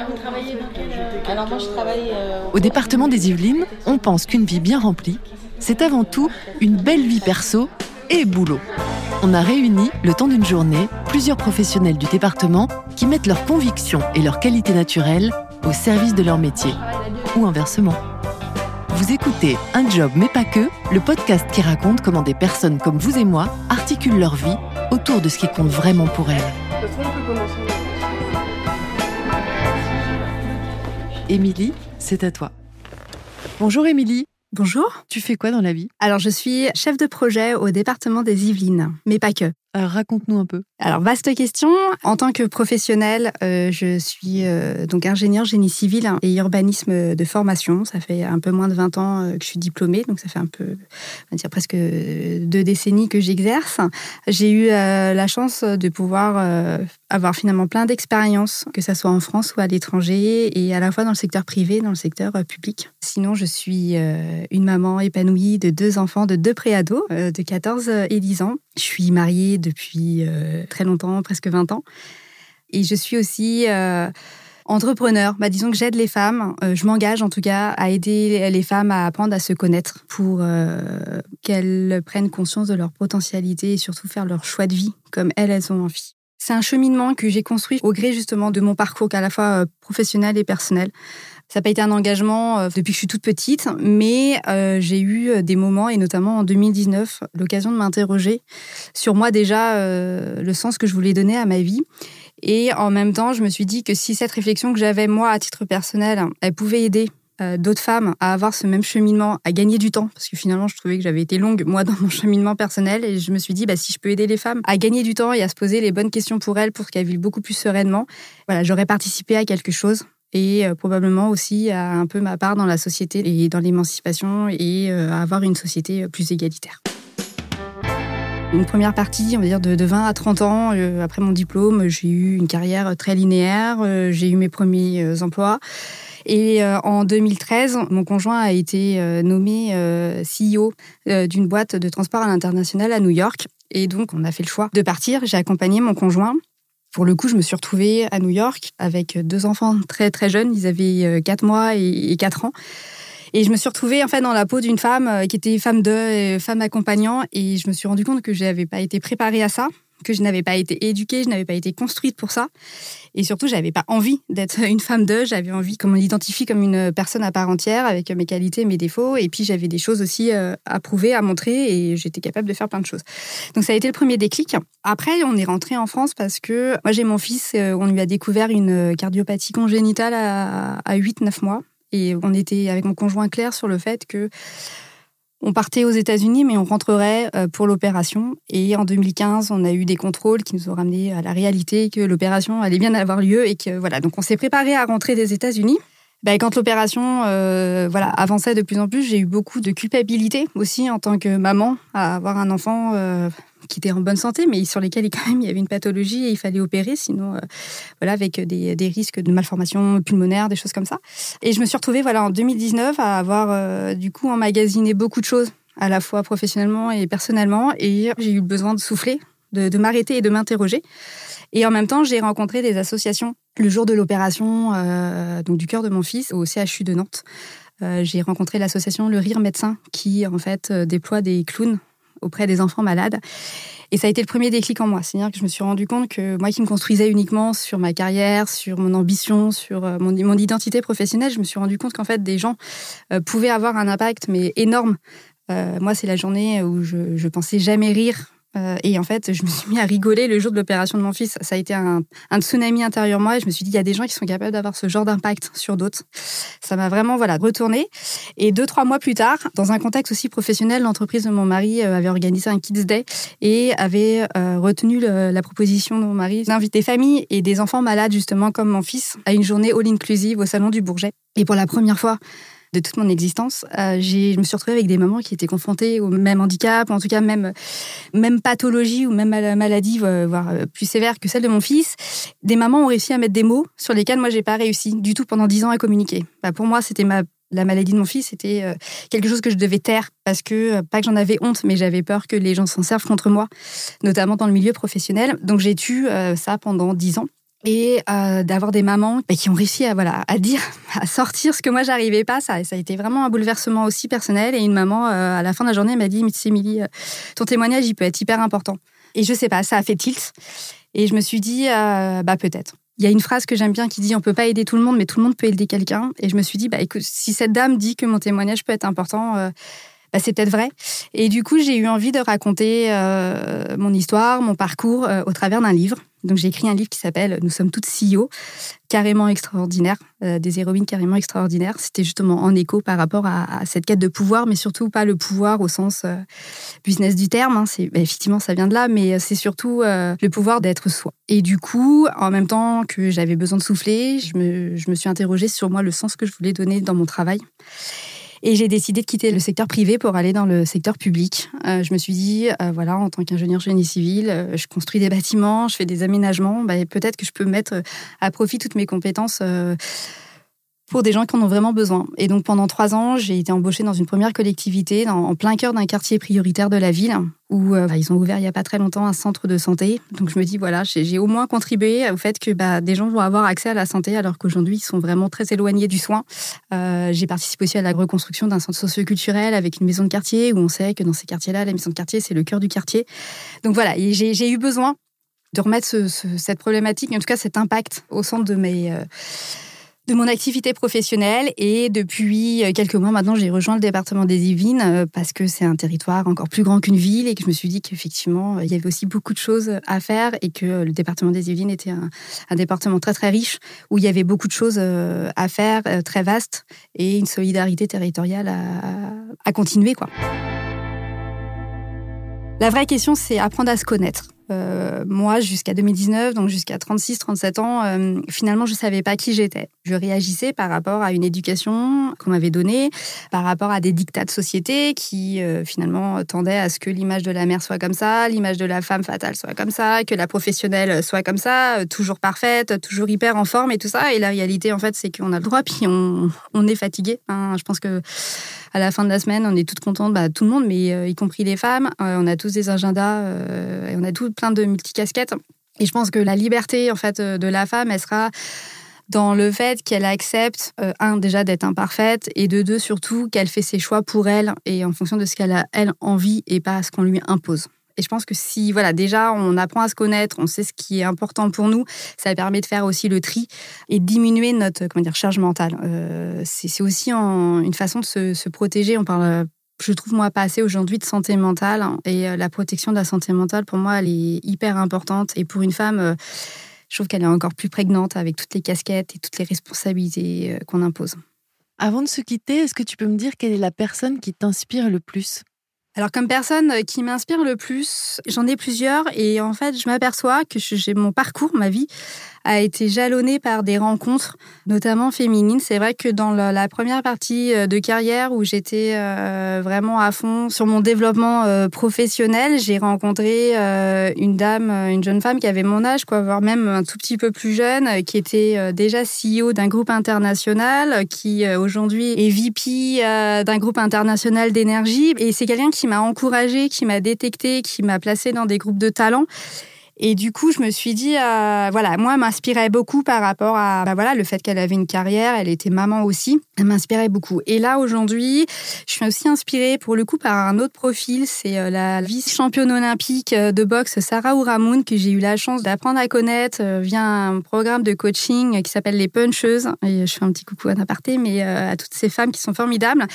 Ah, vous travaillez dans quel... Euh, alors moi je travaille... Euh, au département des Yvelines, on pense qu'une vie bien remplie, c'est avant tout une belle vie perso et boulot. On a réuni, le temps d'une journée, plusieurs professionnels du département qui mettent leurs convictions et leurs qualités naturelles au service de leur métier. Ou inversement. Vous écoutez Un job mais pas que, le podcast qui raconte comment des personnes comme vous et moi articulent leur vie autour de ce qui compte vraiment pour elles. Émilie, c'est à toi. Bonjour Émilie. Bonjour. Tu fais quoi dans la vie? Alors, je suis chef de projet au département des Yvelines, mais pas que. Raconte-nous un peu. Alors, vaste question. En tant que professionnelle, euh, je suis euh, donc ingénieur génie civil et urbanisme de formation. Ça fait un peu moins de 20 ans euh, que je suis diplômée, donc ça fait un peu, on va dire presque deux décennies que j'exerce. J'ai eu la chance de pouvoir avoir finalement plein d'expériences, que ce soit en France ou à l'étranger, et à la fois dans le secteur privé, dans le secteur public. Sinon, je suis une maman épanouie de deux enfants, de deux préados, de 14 et 10 ans. Je suis mariée depuis euh, très longtemps, presque 20 ans. Et je suis aussi euh, entrepreneur. Bah, disons que j'aide les femmes, euh, je m'engage en tout cas à aider les femmes à apprendre à se connaître pour qu'elles prennent conscience de leur potentialité et surtout faire leur choix de vie comme elles, elles ont envie. C'est un cheminement que j'ai construit au gré justement de mon parcours à la fois professionnel et personnel. Ça n'a pas été un engagement euh, depuis que je suis toute petite, mais euh, j'ai eu euh, des moments, et notamment en 2019, l'occasion de m'interroger sur moi déjà, le sens que je voulais donner à ma vie. Et en même temps, je me suis dit que si cette réflexion que j'avais moi à titre personnel, elle pouvait aider d'autres femmes à avoir ce même cheminement, à gagner du temps, parce que finalement, je trouvais que j'avais été longue, moi, dans mon cheminement personnel, et je me suis dit, bah, si je peux aider les femmes à gagner du temps et à se poser les bonnes questions pour elles, pour qu'elles vivent beaucoup plus sereinement, voilà, j'aurais participé à quelque chose et euh, probablement aussi à un peu ma part dans la société et dans l'émancipation et euh, à avoir une société plus égalitaire. Une première partie, on va dire de, 20 à 30 ans, euh, après mon diplôme, j'ai eu une carrière très linéaire, j'ai eu mes premiers emplois. Et en 2013, mon conjoint a été nommé CEO d'une boîte de transport à l'international à New York. Et donc, on a fait le choix de partir. J'ai accompagné mon conjoint pour le coup, je me suis retrouvée à New York avec deux enfants très très jeunes. Ils avaient 4 euh, mois et 4 ans. Et je me suis retrouvée en fait dans la peau d'une femme euh, qui était femme de, femme accompagnant. Et je me suis rendu compte que je n'avais pas été préparée à ça que je n'avais pas été éduquée, je n'avais pas été construite pour ça. Et surtout, je n'avais pas envie d'être une femme de, j'avais envie qu'on m'identifie comme une personne à part entière avec mes qualités, mes défauts. Et puis, j'avais des choses aussi euh, à prouver, à montrer et j'étais capable de faire plein de choses. Donc, ça a été le premier déclic. Après, on est rentré en France parce que moi, j'ai mon fils, euh, on lui a découvert une cardiopathie congénitale à, 8-9 mois. Et on était avec mon conjoint clair sur le fait que on partait aux États-Unis, mais on rentrerait euh, pour l'opération. Et en 2015, on a eu des contrôles qui nous ont ramené à la réalité que l'opération allait bien avoir lieu et que voilà. Donc, on s'est préparé à rentrer des États-Unis. Ben, quand l'opération euh, voilà avançait de plus en plus, j'ai eu beaucoup de culpabilité aussi en tant que maman à avoir un enfant euh, qui était en bonne santé, mais sur lesquels il y avait une pathologie et il fallait opérer, sinon euh, voilà avec des, risques de malformation pulmonaire, des choses comme ça. Et je me suis retrouvée voilà en 2019 à avoir du coup emmagasiné beaucoup de choses à la fois professionnellement et personnellement, et j'ai eu besoin de souffler, de, m'arrêter et de m'interroger. Et en même temps, j'ai rencontré des associations le jour de l'opération euh, donc du cœur de mon fils au CHU de Nantes. Euh, j'ai rencontré l'association Le Rire Médecin qui en fait euh, déploie des clowns auprès des enfants malades. Et ça a été le premier déclic en moi. C'est-à-dire que je me suis rendu compte que moi qui me construisais uniquement sur ma carrière, sur mon ambition, sur mon, mon identité professionnelle, je me suis rendu compte qu'en fait des gens pouvaient avoir un impact mais énorme. moi, c'est la journée où je, je pensais jamais rire euh, et en fait, je me suis mis à rigoler le jour de l'opération de mon fils. Ça a été un, tsunami intérieur moi. Et je me suis dit, il y a des gens qui sont capables d'avoir ce genre d'impact sur d'autres. Ça m'a vraiment voilà retourné. Et deux trois mois plus tard, dans un contexte aussi professionnel, l'entreprise de mon mari euh, avait organisé un Kids Day et avait euh, retenu la proposition de mon mari d'inviter familles et des enfants malades justement comme mon fils à une journée all inclusive au salon du Bourget. Et pour la première fois, de toute mon existence. Euh, je me suis retrouvée avec des mamans qui étaient confrontées au même handicap, en tout cas même, même pathologie ou même maladie, voire euh, plus sévère que celle de mon fils. Des mamans ont réussi à mettre des mots sur lesquels moi j'ai pas réussi du tout pendant dix ans à communiquer. Bah, pour moi, c'était ma la maladie de mon fils, c'était euh, quelque chose que je devais taire parce que, pas que j'en avais honte, mais j'avais peur que les gens s'en servent contre moi, notamment dans le milieu professionnel. Donc j'ai tu ça pendant dix ans. Et euh, d'avoir des mamans qui ont réussi à voilà à dire à sortir ce que moi j'arrivais pas. Ça ça a été vraiment un bouleversement aussi personnel et une maman euh, à la fin de la journée m'a dit mais Émilie euh, ton témoignage il peut être hyper important. Et je sais pas ça a fait tilt. Et je me suis dit bah peut-être. Il y a une phrase que j'aime bien qui dit on peut pas aider tout le monde mais tout le monde peut aider quelqu'un. Et je me suis dit bah écoute si cette dame dit que mon témoignage peut être important bah, c'est peut-être vrai. Et du coup, j'ai eu envie de raconter euh, mon histoire, mon parcours euh, au travers d'un livre. Donc, j'ai écrit un livre qui s'appelle Nous sommes toutes CEO, carrément extraordinaire, euh, des héroïnes carrément extraordinaires. C'était justement en écho par rapport à, cette quête de pouvoir, mais surtout pas le pouvoir au sens business du terme. Hein. C'est, bah, effectivement, ça vient de là, mais c'est surtout le pouvoir d'être soi. Et du coup, en même temps que j'avais besoin de souffler, je me, je me suis interrogée sur moi le sens que je voulais donner dans mon travail. Et j'ai décidé de quitter le secteur privé pour aller dans le secteur public. Euh, je me suis dit, euh, voilà, en tant qu'ingénieur génie civil, euh, je construis des bâtiments, je fais des aménagements. Bah, peut-être que je peux mettre à profit toutes mes compétences pour des gens qui en ont vraiment besoin. Et donc pendant trois ans, j'ai été embauchée dans une première collectivité, en plein cœur d'un quartier prioritaire de la ville, où euh, bah, ils ont ouvert il n'y a pas très longtemps un centre de santé. Donc je me dis, voilà, j'ai au moins contribué au fait que bah, des gens vont avoir accès à la santé alors qu'aujourd'hui, ils sont vraiment très éloignés du soin. Euh, j'ai participé aussi à la reconstruction d'un centre socioculturel avec une maison de quartier, où on sait que dans ces quartiers-là, la maison de quartier, c'est le cœur du quartier. Donc voilà, j'ai eu besoin de remettre cette problématique, en tout cas cet impact au centre de mes... Euh, de mon activité professionnelle et depuis euh, quelques mois maintenant, j'ai rejoint le département des Yvelines euh, parce que c'est un territoire encore plus grand qu'une ville et que je me suis dit qu'effectivement, euh, il y avait aussi beaucoup de choses à faire et que le département des Yvelines était un, département très très riche où il y avait beaucoup de choses à faire, très vaste et une solidarité territoriale à, à continuer quoi. La vraie question, c'est apprendre à se connaître. Euh, moi, jusqu'à 2019, donc jusqu'à 36-37 ans, euh, finalement, je savais pas qui j'étais. Je réagissais par rapport à une éducation qu'on m'avait donnée, par rapport à des dictats de société qui, euh, finalement, tendaient à ce que l'image de la mère soit comme ça, l'image de la femme fatale soit comme ça, que la professionnelle soit comme ça, toujours parfaite, toujours hyper en forme et tout ça. Et la réalité, en fait, c'est qu'on a le droit, puis on, est fatigué. Je pense que à la fin de la semaine, on est toutes contentes, bah, tout le monde, mais y compris les femmes. on a tous des agendas et on a tout plein de multicasquettes. Et je pense que la liberté en fait de la femme, elle sera dans le fait qu'elle accepte, euh, un, déjà d'être imparfaite, et de deux, surtout, qu'elle fait ses choix pour elle et en fonction de ce qu'elle a, elle, envie et pas ce qu'on lui impose. Et je pense que si, voilà, déjà, on apprend à se connaître, on sait ce qui est important pour nous, ça permet de faire aussi le tri et diminuer notre comment dire, charge mentale. Euh, c'est aussi une façon de se, se, protéger. On parle je trouve moi pas assez aujourd'hui de santé mentale et euh, la protection de la santé mentale pour moi elle est hyper importante et pour une femme euh, je trouve qu'elle est encore plus prégnante avec toutes les casquettes et toutes les responsabilités qu'on impose. Avant de se quitter, est-ce que tu peux me dire quelle est la personne qui t'inspire le plus? Alors comme personne qui m'inspire le plus, j'en ai plusieurs et en fait je m'aperçois que j'ai mon parcours, ma vie a été jalonné par des rencontres, notamment féminines. C'est vrai que dans la première partie euh, de carrière où j'étais euh, vraiment à fond sur mon développement euh, professionnel, j'ai rencontré une dame, une jeune femme qui avait mon âge, quoi, voire même un tout petit peu plus jeune, qui était déjà CEO d'un groupe international, qui aujourd'hui est VP d'un groupe international d'énergie. Et c'est quelqu'un qui m'a encouragée, qui m'a détecté, qui m'a placé dans des groupes de talents. Et du coup, je me suis dit, euh, voilà, moi, m'inspirait beaucoup par rapport à bah voilà, le fait qu'elle avait une carrière, elle était maman aussi. Elle m'inspirait beaucoup. Et là, aujourd'hui, je suis aussi inspirée pour le coup par un autre profil. C'est euh, la vice-championne olympique euh, de boxe Sarah Ouramoun que j'ai eu la chance d'apprendre à connaître via un programme de coaching qui s'appelle Les Puncheuses. Je fais un petit coucou à n'importe mais à toutes ces femmes qui sont formidables.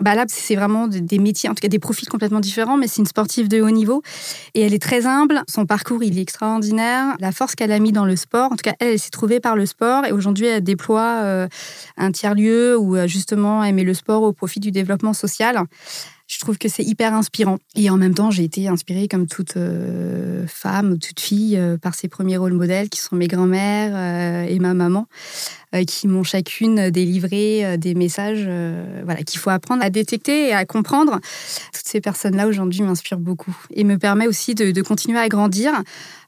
Bah là, c'est vraiment des métiers, en tout cas des profils complètement différents, mais c'est une sportive de haut niveau. Et elle est très humble. Son parcours, il extraordinaire. La force qu'elle a mis dans le sport, en tout cas, elle, s'est trouvée par le sport et aujourd'hui, elle déploie euh, un tiers-lieu où euh, justement, elle met le sport au profit du développement social. Je trouve que c'est hyper inspirant. Et en même temps, j'ai été inspirée, comme toute euh, femme ou toute fille, par ses premiers rôles modèles, qui sont mes grands-mères et ma maman, qui m'ont chacune délivré des messages voilà, qu'il faut apprendre à détecter et à comprendre. Toutes ces personnes-là, aujourd'hui, m'inspirent beaucoup et me permet aussi de, de continuer à grandir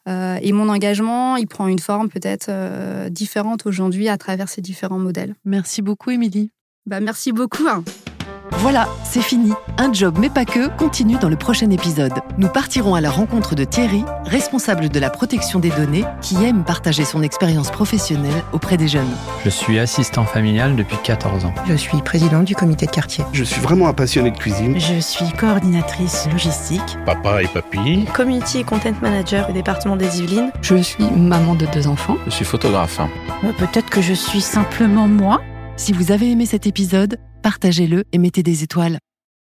euh, et mon engagement, il prend une forme peut-être euh, différente aujourd'hui à travers ces différents modèles. Merci beaucoup, Émilie. Bah, merci beaucoup. Voilà, c'est fini. Un job mais pas que continue dans le prochain épisode. Nous partirons à la rencontre de Thierry, responsable de la protection des données, qui aime partager son expérience professionnelle auprès des jeunes. Je suis assistant familial depuis 14 ans. Je suis président du comité de quartier. Je suis vraiment un passionné de cuisine. Je suis coordinatrice logistique. Papa et papy. Community et content manager au département des Yvelines. Je suis maman de deux enfants. Je suis photographe. Euh, Peut-être que je suis simplement moi. Si vous avez aimé cet épisode, partagez-le et mettez des étoiles.